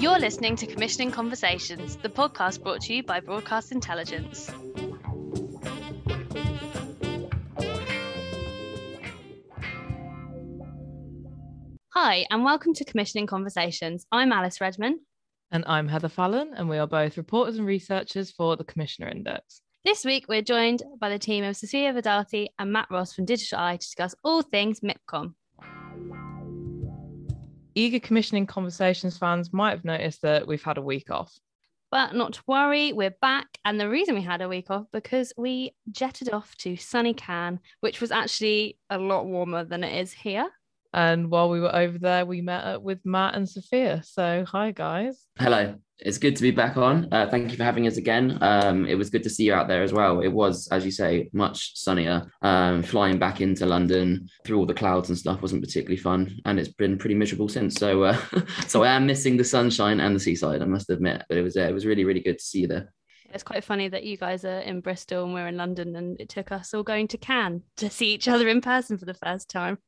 You're listening to Commissioning Conversations, the podcast brought to you by Broadcast Intelligence. Hi, and welcome to Commissioning Conversations. I'm Alice Redman. And I'm Heather Fallon, and we are both reporters and researchers for the Commissioner Index. This week, we're joined by the team of Sophia Vidalti and Matt Ross from Digital i to discuss all things MIPCOM. Eager commissioning conversations fans might have noticed that we've had a week off. But not to worry, we're back. And the reason we had a week off because we jetted off to sunny Cannes, which was actually a lot warmer than it is here. And while we were over there, we met up with Matt and Sophia. So, hi, guys. Hello. It's good to be back on. Uh, thank you for having us again. Um, it was good to see you out there as well. It was, as you say, much sunnier. Um, flying back into London through all the clouds and stuff wasn't particularly fun, and it's been pretty miserable since. So, uh, so I am missing the sunshine and the seaside. I must admit, but it was uh, it was really really good to see you there. It's quite funny that you guys are in Bristol and we're in London, and it took us all going to Cannes to see each other in person for the first time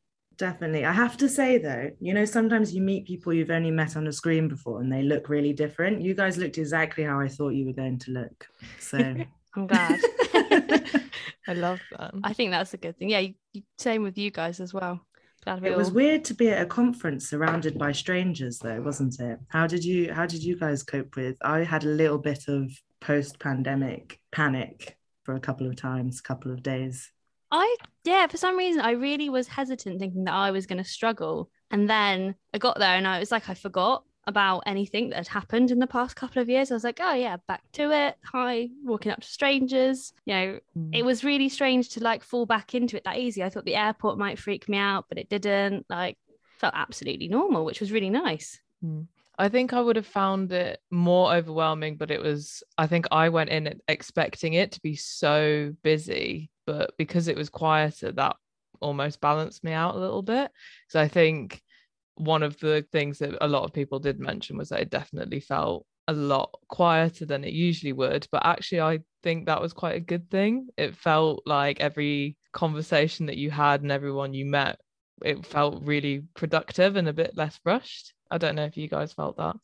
definitely. I have to say though, you know, sometimes you meet people you've only met on a screen before and they look really different. You guys looked exactly how I thought you were going to look. So I'm glad. I love that. I think that's a good thing. Yeah, you, you, same with you guys as well. Glad it all... was weird to be at a conference surrounded by strangers though, wasn't it? How did you how did you guys cope with? I had a little bit of post-pandemic panic for a couple of times, couple of days. I yeah, for some reason I really was hesitant thinking that I was going to struggle. And then I got there and I was like I forgot about anything that had happened in the past couple of years. I was like, oh yeah, back to it. Hi, walking up to strangers. You know, mm. it was really strange to like fall back into it that easy. I thought the airport might freak me out, but it didn't. Like felt absolutely normal, which was really nice. Mm. I think I would have found it more overwhelming, but it was, I think I went in expecting it to be so busy but because it was quieter, that almost balanced me out a little bit. So I think one of the things that a lot of people did mention was that it definitely felt a lot quieter than it usually would. But actually, I think that was quite a good thing. It felt like every conversation that you had and everyone you met, it felt really productive and a bit less rushed. I don't know if you guys felt that.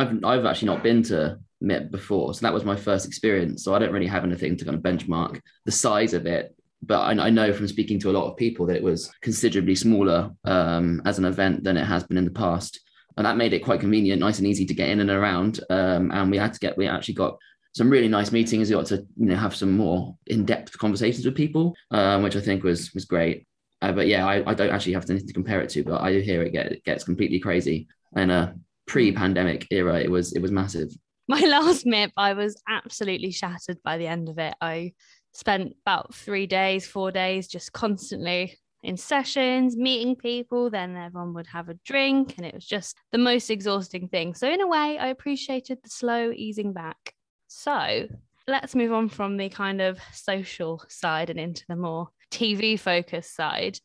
I've I've actually not been to MIP before, so that was my first experience. So I don't really have anything to kind of benchmark the size of it. But I, I know from speaking to a lot of people that it was considerably smaller um, as an event than it has been in the past, and that made it quite convenient, nice and easy to get in and around. Um, and we had to get we actually got some really nice meetings. We got to you know have some more in depth conversations with people, um, which I think was was great. Uh, but yeah, I, I, don't actually have anything to compare it to, but I do hear it, get, it gets completely crazy. And uh, Mm. pre-pandemic era, it was it was massive. My last MIP, I was absolutely shattered by the end of it. I spent about three days, four days, just constantly in sessions, meeting people. Then everyone would have a drink, and it was just the most exhausting thing. So, in a way, I appreciated the slow easing back. So, let's move on from the kind of social side and into the more TV focused side.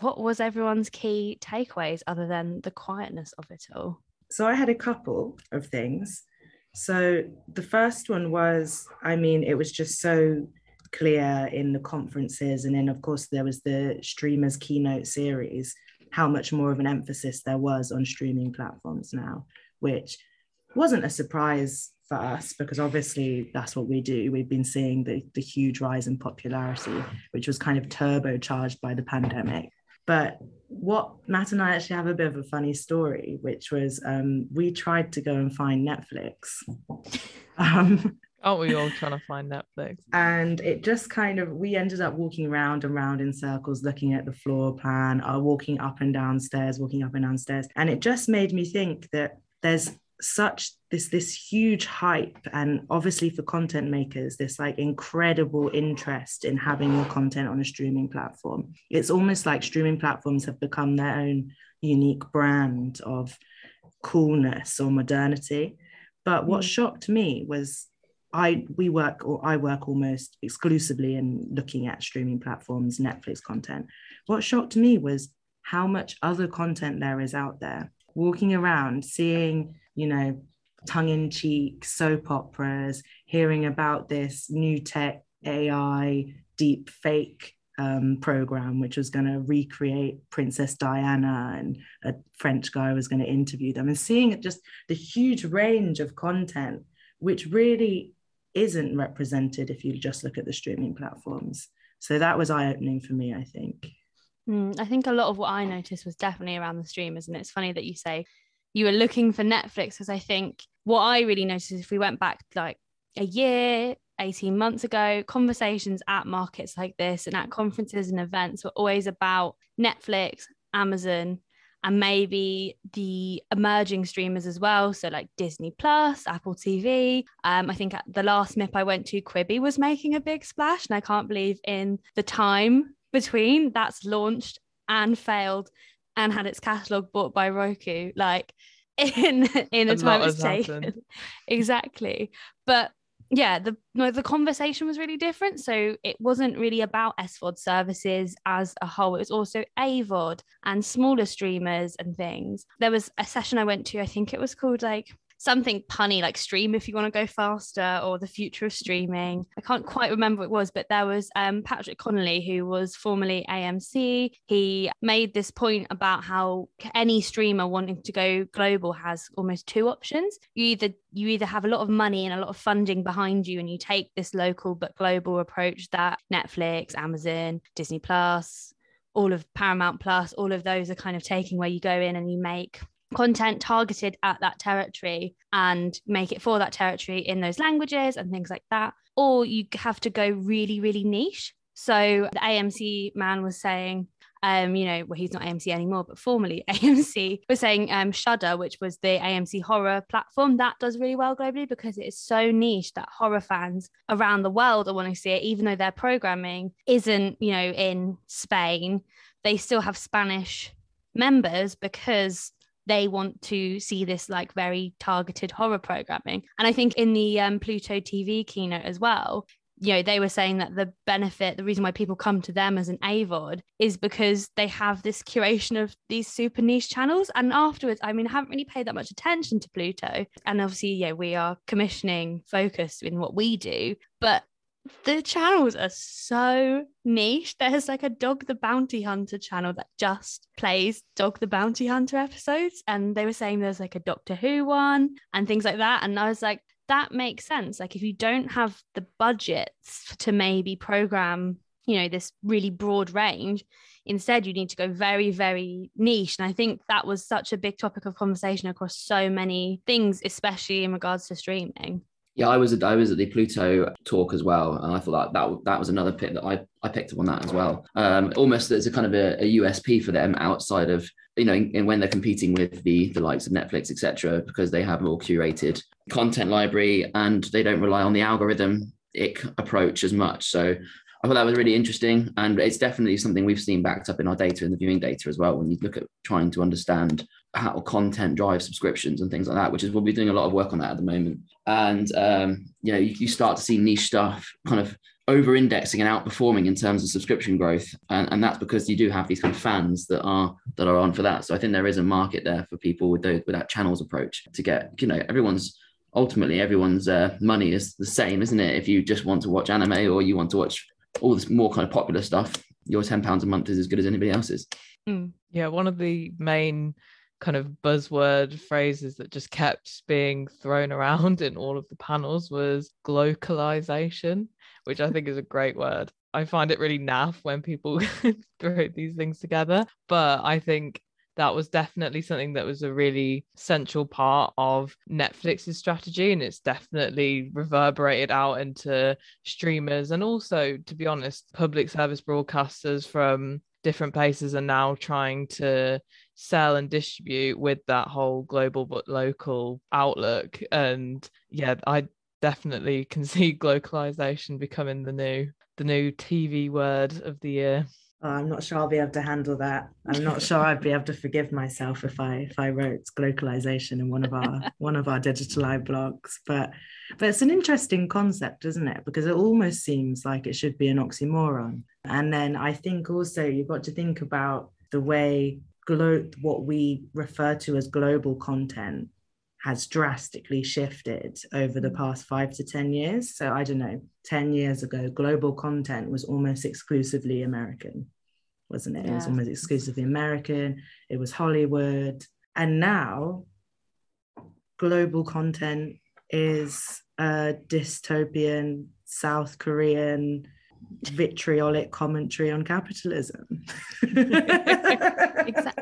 What was everyone's key takeaways other than the quietness of it all? So I had a couple of things. So the first one was, I mean, it was just so clear in the conferences, and then of course there was the streamers keynote series, how much more of an emphasis there was on streaming platforms now, which wasn't a surprise for us because obviously that's what we do. We've been seeing the, the huge rise in popularity, which was kind of turbocharged by the pandemic. But what Matt and I actually have a bit of a funny story, which was um, we tried to go and find Netflix. um, Aren't we all trying to find Netflix? And it just kind of, we ended up walking around and round in circles, looking at the floor plan, uh, walking up and downstairs, walking up and downstairs. And it just made me think that there's such this this huge hype and obviously for content makers this like incredible interest in having your content on a streaming platform it's almost like streaming platforms have become their own unique brand of coolness or modernity but what mm. shocked me was I we work or I work almost exclusively in looking at streaming platforms, Netflix content. What shocked me was how much other content there is out there. Walking around, seeing you know, tongue in cheek soap operas, hearing about this new tech AI deep fake um, program, which was going to recreate Princess Diana, and a French guy was going to interview them, and seeing just the huge range of content, which really isn't represented if you just look at the streaming platforms. So that was eye opening for me, I think. Mm, I think a lot of what I noticed was definitely around the streamers. And it's funny that you say you were looking for Netflix because I think what I really noticed if we went back like a year, 18 months ago, conversations at markets like this and at conferences and events were always about Netflix, Amazon, and maybe the emerging streamers as well. So like Disney Plus, Apple TV. Um, I think at the last MIP I went to, Quibi was making a big splash, and I can't believe in the time between that's launched and failed and had its catalog bought by Roku. Like in in a, a time it's taken. exactly. But yeah, the no, the conversation was really different. So it wasn't really about SVOD services as a whole. It was also AVOD and smaller streamers and things. There was a session I went to, I think it was called like something punny like stream if you want to go faster or the future of streaming. I can't quite remember what it was, but there was um, Patrick Connolly, who was formerly AMC. He made this point about how any streamer wanting to go global has almost two options. You either you either have a lot of money and a lot of funding behind you and you take this local but global approach that Netflix, Amazon, Disney Plus, all of Paramount Plus, all of those are kind of taking where you go in and you make content targeted at that territory and make it for that territory in those languages and things like that. Or you have to go really, really niche. So the AMC man was saying, um, you know, well, he's not AMC anymore, but formerly AMC was saying um, Shudder, which was the AMC horror platform, that does really well globally because it is so niche that horror fans around the world are wanting to see it, even though their programming isn't, you know, in Spain. They still have Spanish members because they want to see this like very targeted horror programming. And I think in the um, Pluto TV keynote as well, you know, they were saying that the benefit, the reason why people come to them as an AVOD is because they have this curation of these super niche channels. And afterwards, I mean, I haven't really paid that much attention to Pluto. And obviously, yeah, we are commissioning focused in what we do. But the channels are so niche. There's like a Dog the Bounty Hunter channel that just plays Dog the Bounty Hunter episodes. And they were saying there's like a Doctor Who one and things like that. And I was like, that makes sense. Like, if you don't have the budgets to maybe program, you know, this really broad range, instead you need to go very, very niche. And I think that was such a big topic of conversation across so many things, especially in regards to streaming. Yeah, I was at I was at the Pluto talk as well, and I thought that that, that was another pick that I, I picked up on that as well. Um, almost as a kind of a, a USP for them outside of you know in, in when they're competing with the the likes of Netflix, etc., because they have more curated content library and they don't rely on the algorithm approach as much. So I thought that was really interesting, and it's definitely something we've seen backed up in our data and the viewing data as well. When you look at trying to understand how content drives subscriptions and things like that, which is what we're doing a lot of work on that at the moment. And um, you know, you, you, start to see niche stuff kind of over-indexing and outperforming in terms of subscription growth, and, and that's because you do have these kind of fans that are that are on for that. So I think there is a market there for people with those with that channels approach to get you know everyone's ultimately everyone's uh, money is the same, isn't it? If you just want to watch anime or you want to watch all this more kind of popular stuff, your ten pounds a month is as good as anybody else's. Mm. Yeah, one of the main kind of buzzword phrases that just kept being thrown around in all of the panels was glocalization, which I think is a great word. I find it really naff when people throw these things together, but I think that was definitely something that was a really central part of Netflix's strategy. And it's definitely reverberated out into streamers and also, to be honest, public service broadcasters from different places are now trying to sell and distribute with that whole global but local outlook. And yeah, I definitely can see glocalization becoming the new the new TV word of the year. Oh, I'm not sure I'll be able to handle that. I'm not sure I'd be able to forgive myself if I if I wrote glocalization in one of our one of our digital live blogs. But but it's an interesting concept, isn't it? Because it almost seems like it should be an oxymoron. And then I think also you've got to think about the way glo- what we refer to as global content has drastically shifted over the hmm. past five to 10 years. So I don't know, 10 years ago, global content was almost exclusively American, wasn't it? Yeah. It was almost exclusively American, it was Hollywood. And now, global content is a dystopian South Korean vitriolic commentary on capitalism.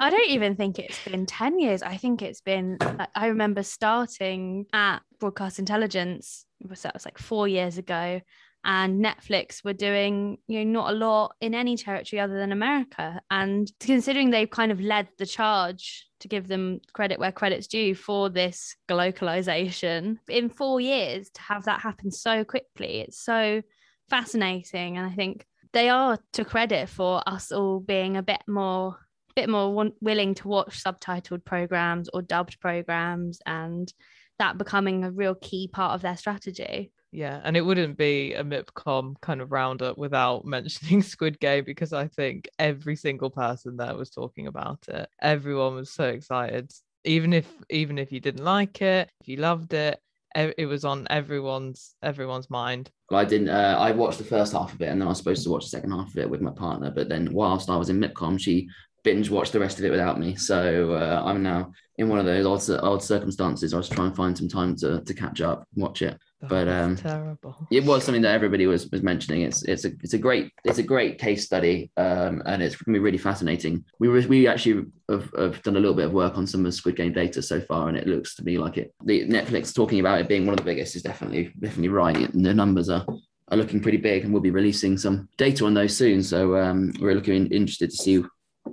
I don't even think it's been 10 years. I think it's been, I remember starting at Broadcast Intelligence, that was like four years ago, and Netflix were doing, you know, not a lot in any territory other than America. And considering they've kind of led the charge to give them credit where credit's due for this glocalization in four years to have that happen so quickly, it's so fascinating. And I think they are to credit for us all being a bit more bit more willing to watch subtitled programs or dubbed programs and that becoming a real key part of their strategy yeah and it wouldn't be a mipcom kind of roundup without mentioning squid game because i think every single person there was talking about it everyone was so excited even if even if you didn't like it if you loved it it was on everyone's everyone's mind. I didn't. Uh, I watched the first half of it, and then I was supposed to watch the second half of it with my partner. But then, whilst I was in MIPCOM, she binge watched the rest of it without me. So uh, I'm now in one of those odd, odd circumstances. I was trying to find some time to to catch up, watch it but um terrible. it was something that everybody was was mentioning. It's it's a it's a great it's a great case study um and it's going to be really fascinating. We were, we actually have, have done a little bit of work on some of squid game data so far and it looks to me like it the netflix talking about it being one of the biggest is definitely definitely right. And the numbers are are looking pretty big and we'll be releasing some data on those soon. So um we're looking interested to see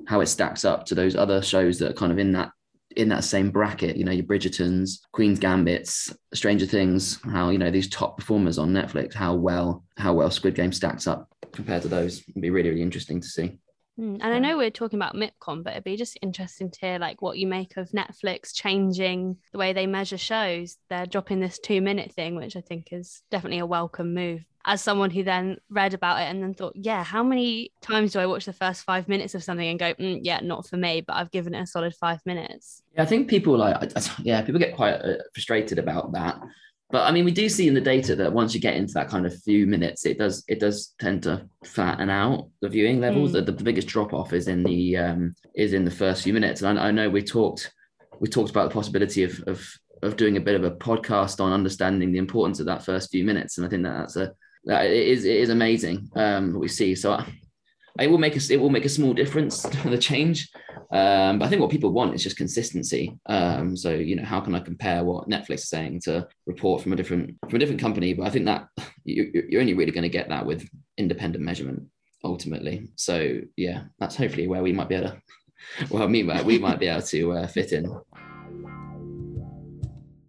how it stacks up to those other shows that are kind of in that in that same bracket, you know, your Bridgertons, Queen's Gambits, Stranger Things, how, you know, these top performers on Netflix, how well, how well Squid Game stacks up compared to those. It'd be really, really interesting to see. Mm, and I know we're talking about MIPCOM, but it'd be just interesting to hear like what you make of Netflix changing the way they measure shows. They're dropping this two minute thing, which I think is definitely a welcome move. As someone who then read about it and then thought, yeah, how many times do I watch the first five minutes of something and go, mm, yeah, not for me, but I've given it a solid five minutes. Yeah, I think people like, yeah, people get quite uh, frustrated about that but I mean, we do see in the data that once you get into that kind of few minutes, it does it does tend to flatten out the viewing levels. Mm. The, the, biggest drop off is in the um, is in the first few minutes. And I, I, know we talked we talked about the possibility of, of of doing a bit of a podcast on understanding the importance of that first few minutes. And I think that that's a it is it is amazing um, what we see. So I, it will make us it will make a small difference the change. Um, but I think what people want is just consistency. Um, so you know, how can I compare what Netflix is saying to report from a different from a different company? But I think that you, you're only really going to get that with independent measurement ultimately. So yeah, that's hopefully where we might be able to. Well, me, we might be able to uh, fit in.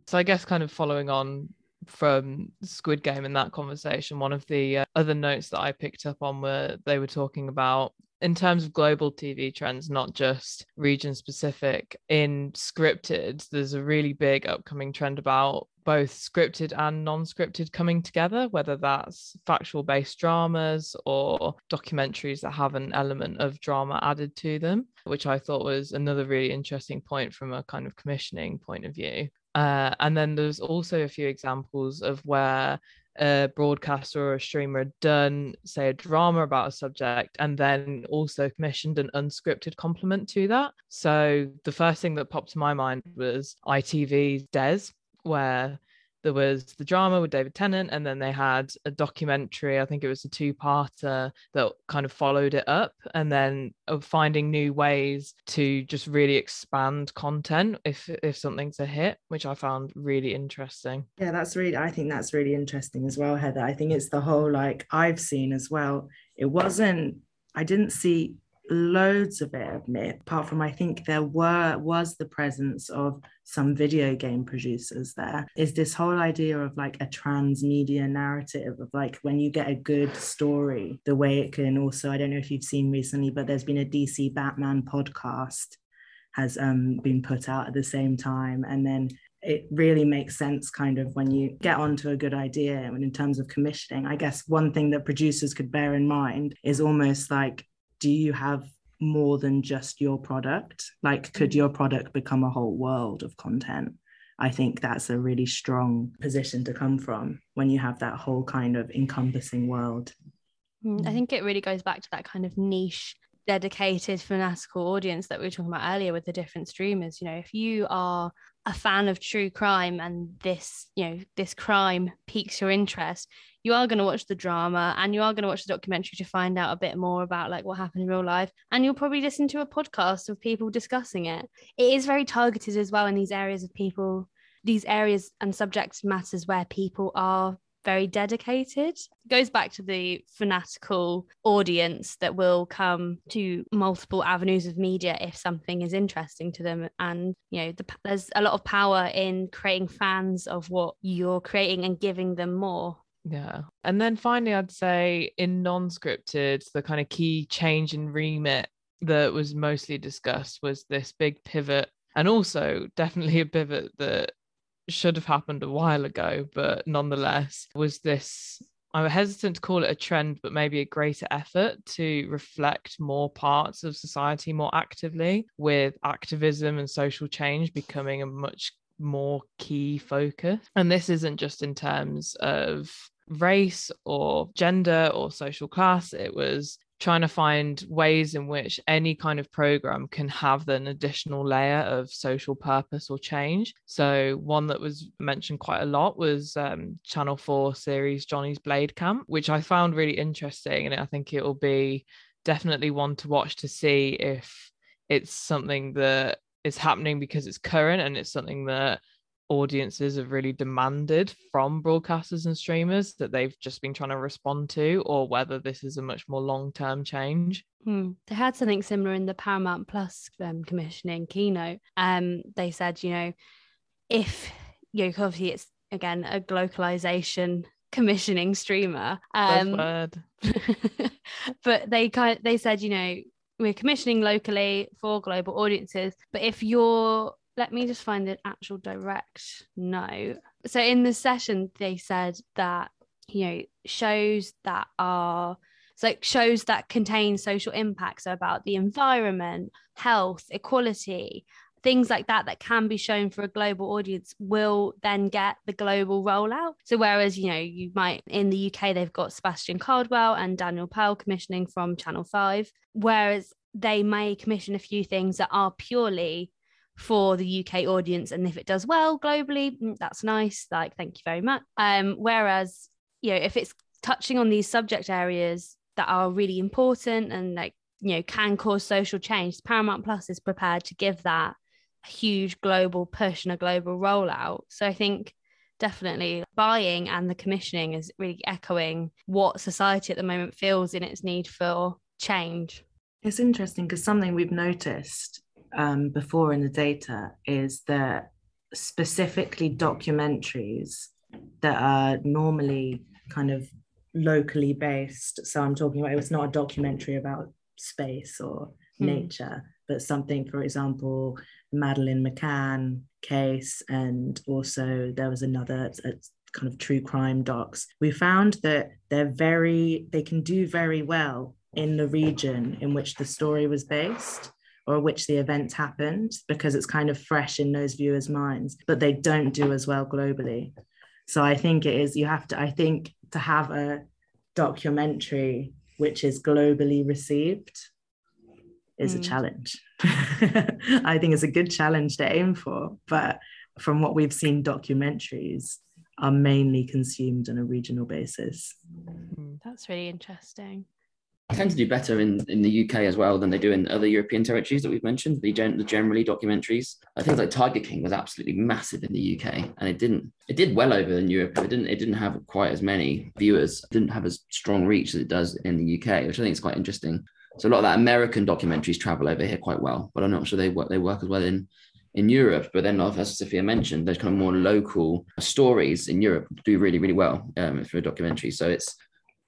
So I guess kind of following on from Squid Game in that conversation, one of the uh, other notes that I picked up on were they were talking about in terms of global TV trends, not just region specific, in scripted, there's a really big upcoming trend about both scripted and non scripted coming together, whether that's factual based dramas or documentaries that have an element of drama added to them, which I thought was another really interesting point from a kind of commissioning point of view. Uh, and then there's also a few examples of where a broadcaster or a streamer had done, say, a drama about a subject and then also commissioned an unscripted complement to that. So the first thing that popped to my mind was ITV's Des, where there was the drama with David Tennant, and then they had a documentary. I think it was a two-parter that kind of followed it up, and then of finding new ways to just really expand content if if something's a hit, which I found really interesting. Yeah, that's really. I think that's really interesting as well, Heather. I think it's the whole like I've seen as well. It wasn't. I didn't see loads of it admit apart from i think there were was the presence of some video game producers there is this whole idea of like a transmedia narrative of like when you get a good story the way it can also i don't know if you've seen recently but there's been a dc batman podcast has um, been put out at the same time and then it really makes sense kind of when you get onto a good idea and in terms of commissioning. I guess one thing that producers could bear in mind is almost like do you have more than just your product? Like, could mm. your product become a whole world of content? I think that's a really strong position to come from when you have that whole kind of encompassing world. Mm, I think it really goes back to that kind of niche dedicated fanatical audience that we were talking about earlier with the different streamers you know if you are a fan of true crime and this you know this crime piques your interest you are going to watch the drama and you are going to watch the documentary to find out a bit more about like what happened in real life. And you'll probably listen to a podcast of people discussing it. It is very targeted as well in these areas of people these areas and subject matters where people are very dedicated. It goes back to the fanatical audience that will come to multiple avenues of media if something is interesting to them. And, you know, the, there's a lot of power in creating fans of what you're creating and giving them more. Yeah. And then finally, I'd say in non scripted, the kind of key change in remit that was mostly discussed was this big pivot and also definitely a pivot that should have happened a while ago, but nonetheless, was this I'm hesitant to call it a trend, but maybe a greater effort to reflect more parts of society more actively, with activism and social change becoming a much more key focus. And this isn't just in terms of race or gender or social class, it was trying to find ways in which any kind of program can have an additional layer of social purpose or change. So, one that was mentioned quite a lot was um, Channel 4 series Johnny's Blade Camp, which I found really interesting. And I think it will be definitely one to watch to see if it's something that is happening because it's current and it's something that audiences have really demanded from broadcasters and streamers that they've just been trying to respond to, or whether this is a much more long term change. Hmm. They had something similar in the Paramount Plus um, commissioning keynote. Um, they said, you know, if you know, obviously it's again a glocalization commissioning streamer. Um, but they kind of, they said, you know, we're commissioning locally for global audiences, but if you're let me just find the actual direct note. So in the session, they said that, you know, shows that are so shows that contain social impacts so about the environment, health, equality, things like that that can be shown for a global audience will then get the global rollout. So whereas you know you might in the UK they've got Sebastian Cardwell and Daniel Pearl commissioning from Channel 5 whereas they may commission a few things that are purely for the UK audience. And if it does well globally, mm, that's nice. Like, thank you very much. Um, whereas, you know, if it's touching on these subject areas that are really important and like, you know, can cause social change, Paramount Plus is prepared to give that a huge global push and a global rollout. So I think definitely buying and the commissioning is really echoing what society at the moment feels in its need for change. It's interesting because something we've noticed um, before in the data is that specifically documentaries that are normally kind of locally based. So I'm talking about it's not a documentary about space or hmm. nature, but something, for example, Madeleine McCann case, and also there was another kind of true crime docs. We found that they're very, they can do very well in the region in which the story was based or which the event happened because it's kind of fresh in those viewers' minds, but they don't do as well globally. So I think it is, you have to, I think to have a documentary which is globally received is mm. a challenge. I think it's a good challenge to aim for. But from what we've seen, documentaries are mainly consumed on a regional basis. That's really interesting tend to do better in, in the UK as well than they do in other European territories that we've mentioned. The, gen- the generally documentaries. I think like Tiger King was absolutely massive in the UK, and it didn't. It did well over in Europe. It didn't. It didn't have quite as many viewers. It didn't have as strong reach as it does in the UK, which I think is quite interesting. So a lot of that American documentaries travel over here quite well, but I'm not sure they work. They work as well in in Europe. But then, as Sophia mentioned, those kind of more local stories in Europe do really, really well um, for a documentary. So it's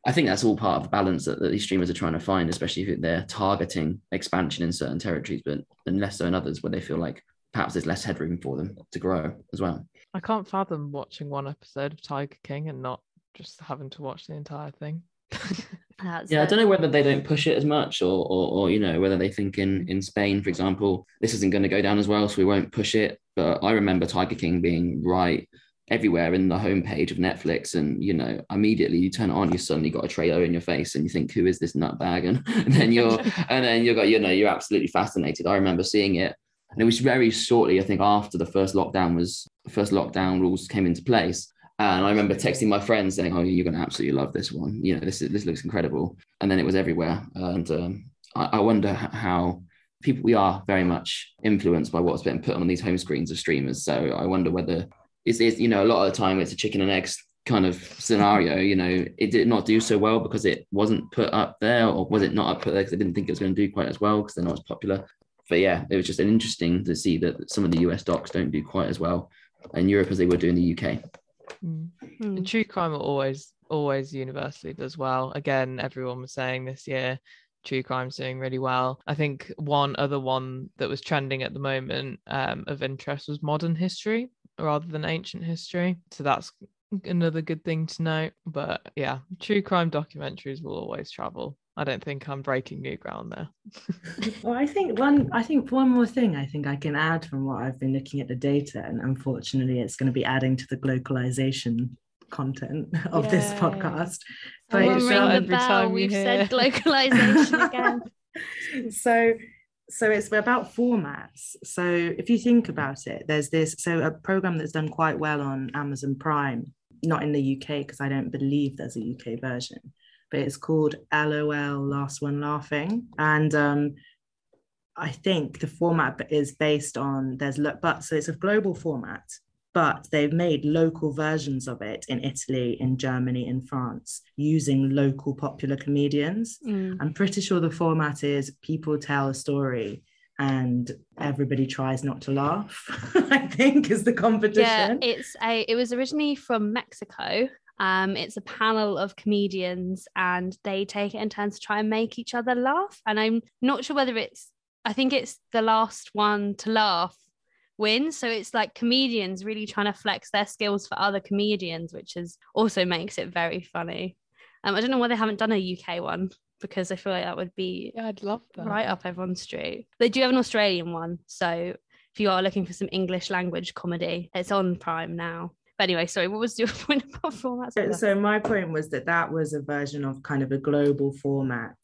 I think that's all part of the balance that, that, these streamers are trying to find, especially if they're targeting expansion in certain territories, but then less so in others where they feel like perhaps there's less headroom for them to grow as well. I can't fathom watching one episode of Tiger King and not just having to watch the entire thing. That's Yeah, I don't know whether they don't push it as much, or, or, or you know, whether they think in in Spain, for example, this isn't going to go down as well, so we won't push it. But I remember Tiger King being right everywhere in the homepage of Netflix, and you know, immediately you turn it on, you suddenly got a trailer in your face, and you think, who is this nutbag? And, and then you're, and then you got, you know, you're absolutely fascinated. I remember seeing it, and it was very shortly, I think, after the first lockdown was first lockdown rules came into place. And I remember texting my friends saying, "Oh, you're going to absolutely love this one. You know, this is, this looks incredible." And then it was everywhere. And um, I, I wonder how people we are very much influenced by what's been put on these home screens of streamers. So I wonder whether it's, it's you know a lot of the time it's a chicken and eggs kind of scenario. You know, it did not do so well because it wasn't put up there, or was it not up there because they didn't think it was going to do quite as well because they're not as popular. But yeah, it was just interesting to see that some of the US docs don't do quite as well in Europe as they would do in the UK. Mm. Mm. And true crime always always universally does well. Again, everyone was saying this year true crime's doing really well. I think one other one that was trending at the moment um, of interest was modern history rather than ancient history. So that's another good thing to note. But yeah, true crime documentaries will always travel. I don't think I'm breaking new ground there. Well, I think one I think one more thing I think I can add from what I've been looking at the data, and unfortunately it's going to be adding to the glocalization content of this podcast. But ring the every bell. time We've said localization again. so so it's about formats. So if you think about it there's this so a program that's done quite well on amazon prime not in the uk because i don't believe there's a uk version but it's called lol last one laughing. And um i think the format is based on there's but so it's a global format but they've made local versions of it in italy in germany in france using local popular comedians Mm. I'm pretty sure the format is people tell a story and everybody tries not to laugh. I think is the competition. Yeah, it's a. It was originally from Mexico. Um, it's a panel of comedians, and they take it in turns to try and make each other laugh. And I'm not sure whether it's. I think it's the last one to laugh wins. So it's like comedians really trying to flex their skills for other comedians, which is also makes it very funny. Um, I don't know why they haven't done a UK one because I feel like that would be Yeah, I'd love that. right up everyone's street. They do have an Australian one, so if you are looking for some English language comedy, it's on Prime now. But anyway, sorry, what was your point about formats? So, so my point was that that was a version of kind of a global format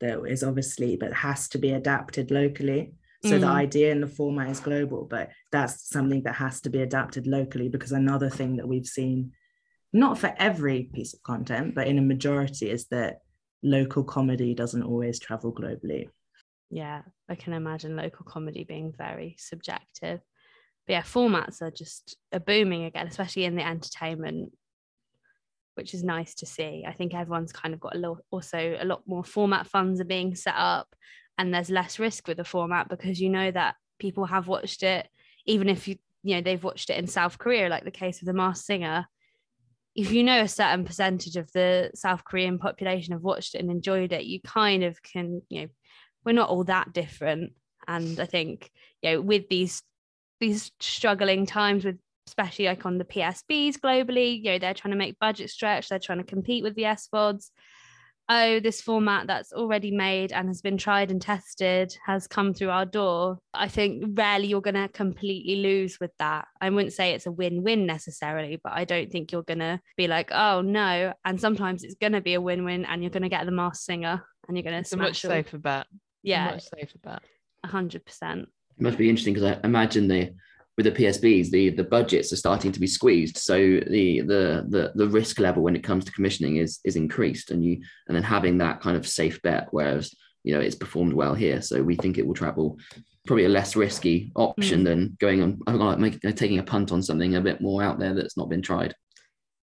that is obviously but has to be adapted locally. So the Mm. idea and the format is global, but that's something that has to be adapted locally because another thing that we've seen, not for every piece of content, but in a majority, is that local comedy doesn't always travel globally. yeah, I can imagine local comedy being very subjective. But yeah, formats are just are booming again, especially in the entertainment, which is nice to see. I think everyone's kind of got a lot, also a lot more format funds are being set up, and there's less risk with the format because you know that people have watched it, even if you you know they've watched it in South Korea, like the case of the Masked Singer. If you know a certain percentage of the South Korean population have watched it and enjoyed it, you kind of can, you know, we're not all that different. And I think, you know, with these these struggling times with especially like on the PSBs globally, you know, they're trying to make budget stretch, they're trying to compete with the SVODs. Oh, this format that's already made and has been tried and tested has come through our door. I think rarely you're going to completely lose with that. I wouldn't say it's a win win necessarily, but I don't think you're going to be like, oh no. And sometimes it's going to be a win win and you're going to get the masked singer and you're going to It's a much smash all- safer bet. A Yeah, much safer bet. hundred percent. It must be interesting because I imagine the with the PSBs, the the budgets are starting to be squeezed. So the the the the risk level when it comes to commissioning is is increased, and you and then having that kind of safe bet, whereas you know it's performed well here, so we think it will travel. Probably a less risky option mm. than going on uh, like making, uh, taking a punt on something a bit more out there that's not been tried.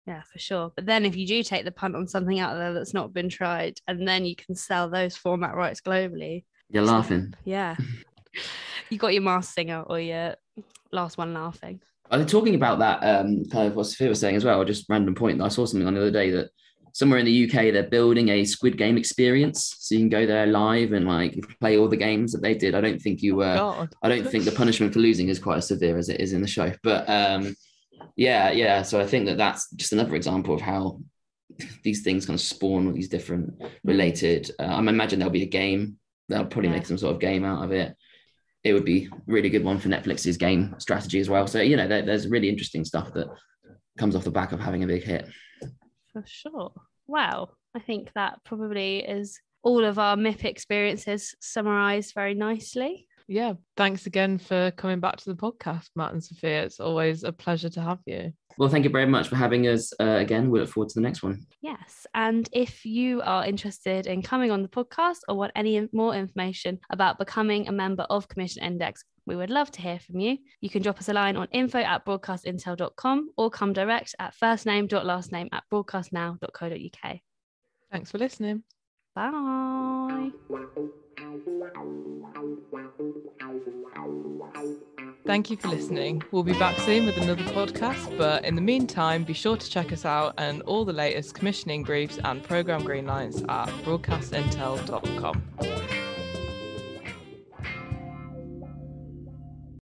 Yeah, for sure. But then if you do take the punt on something out there that's not been tried, and then you can sell those format rights globally. You're laughing. Yeah. you got your masked singer or your last one laughing. Are they talking about that um, kind of what Sophia was saying as well? Just random point. I saw something on the other day that somewhere in the UK they're building a Squid Game experience, so you can go there live and like play all the games that they did. I don't think you were. God. I don't think the punishment for losing is quite as severe as it is in the show. But um, yeah, yeah. So I think that that's just another example of how these things kind of spawn all these different related. Uh, I imagine there'll be a game. They'll probably Yeah. make some sort of game out of it. It would be a really good one for Netflix's game strategy as well. So you know, there, there's really interesting stuff that comes off the back of having a big hit. For sure. Wow. I think that probably is all of our MIP experiences summarized very nicely. Yeah. Thanks again for coming back to the podcast, Matt and Sophia. It's always a pleasure to have you. Well, thank you very much for having us uh, again. We look forward to the next one. Yes. And if you are interested in coming on the podcast or want any more information about becoming a member of Commission Index, we would love to hear from you. You can drop us a line on info at broadcastintel.com or come direct at firstname.lastname at broadcastnow.co.uk. Thanks for listening. Bye. Thank you for listening. We'll be back soon with another podcast, but in the meantime, be sure to check us out and all the latest commissioning briefs and program green lights at broadcastintel.com.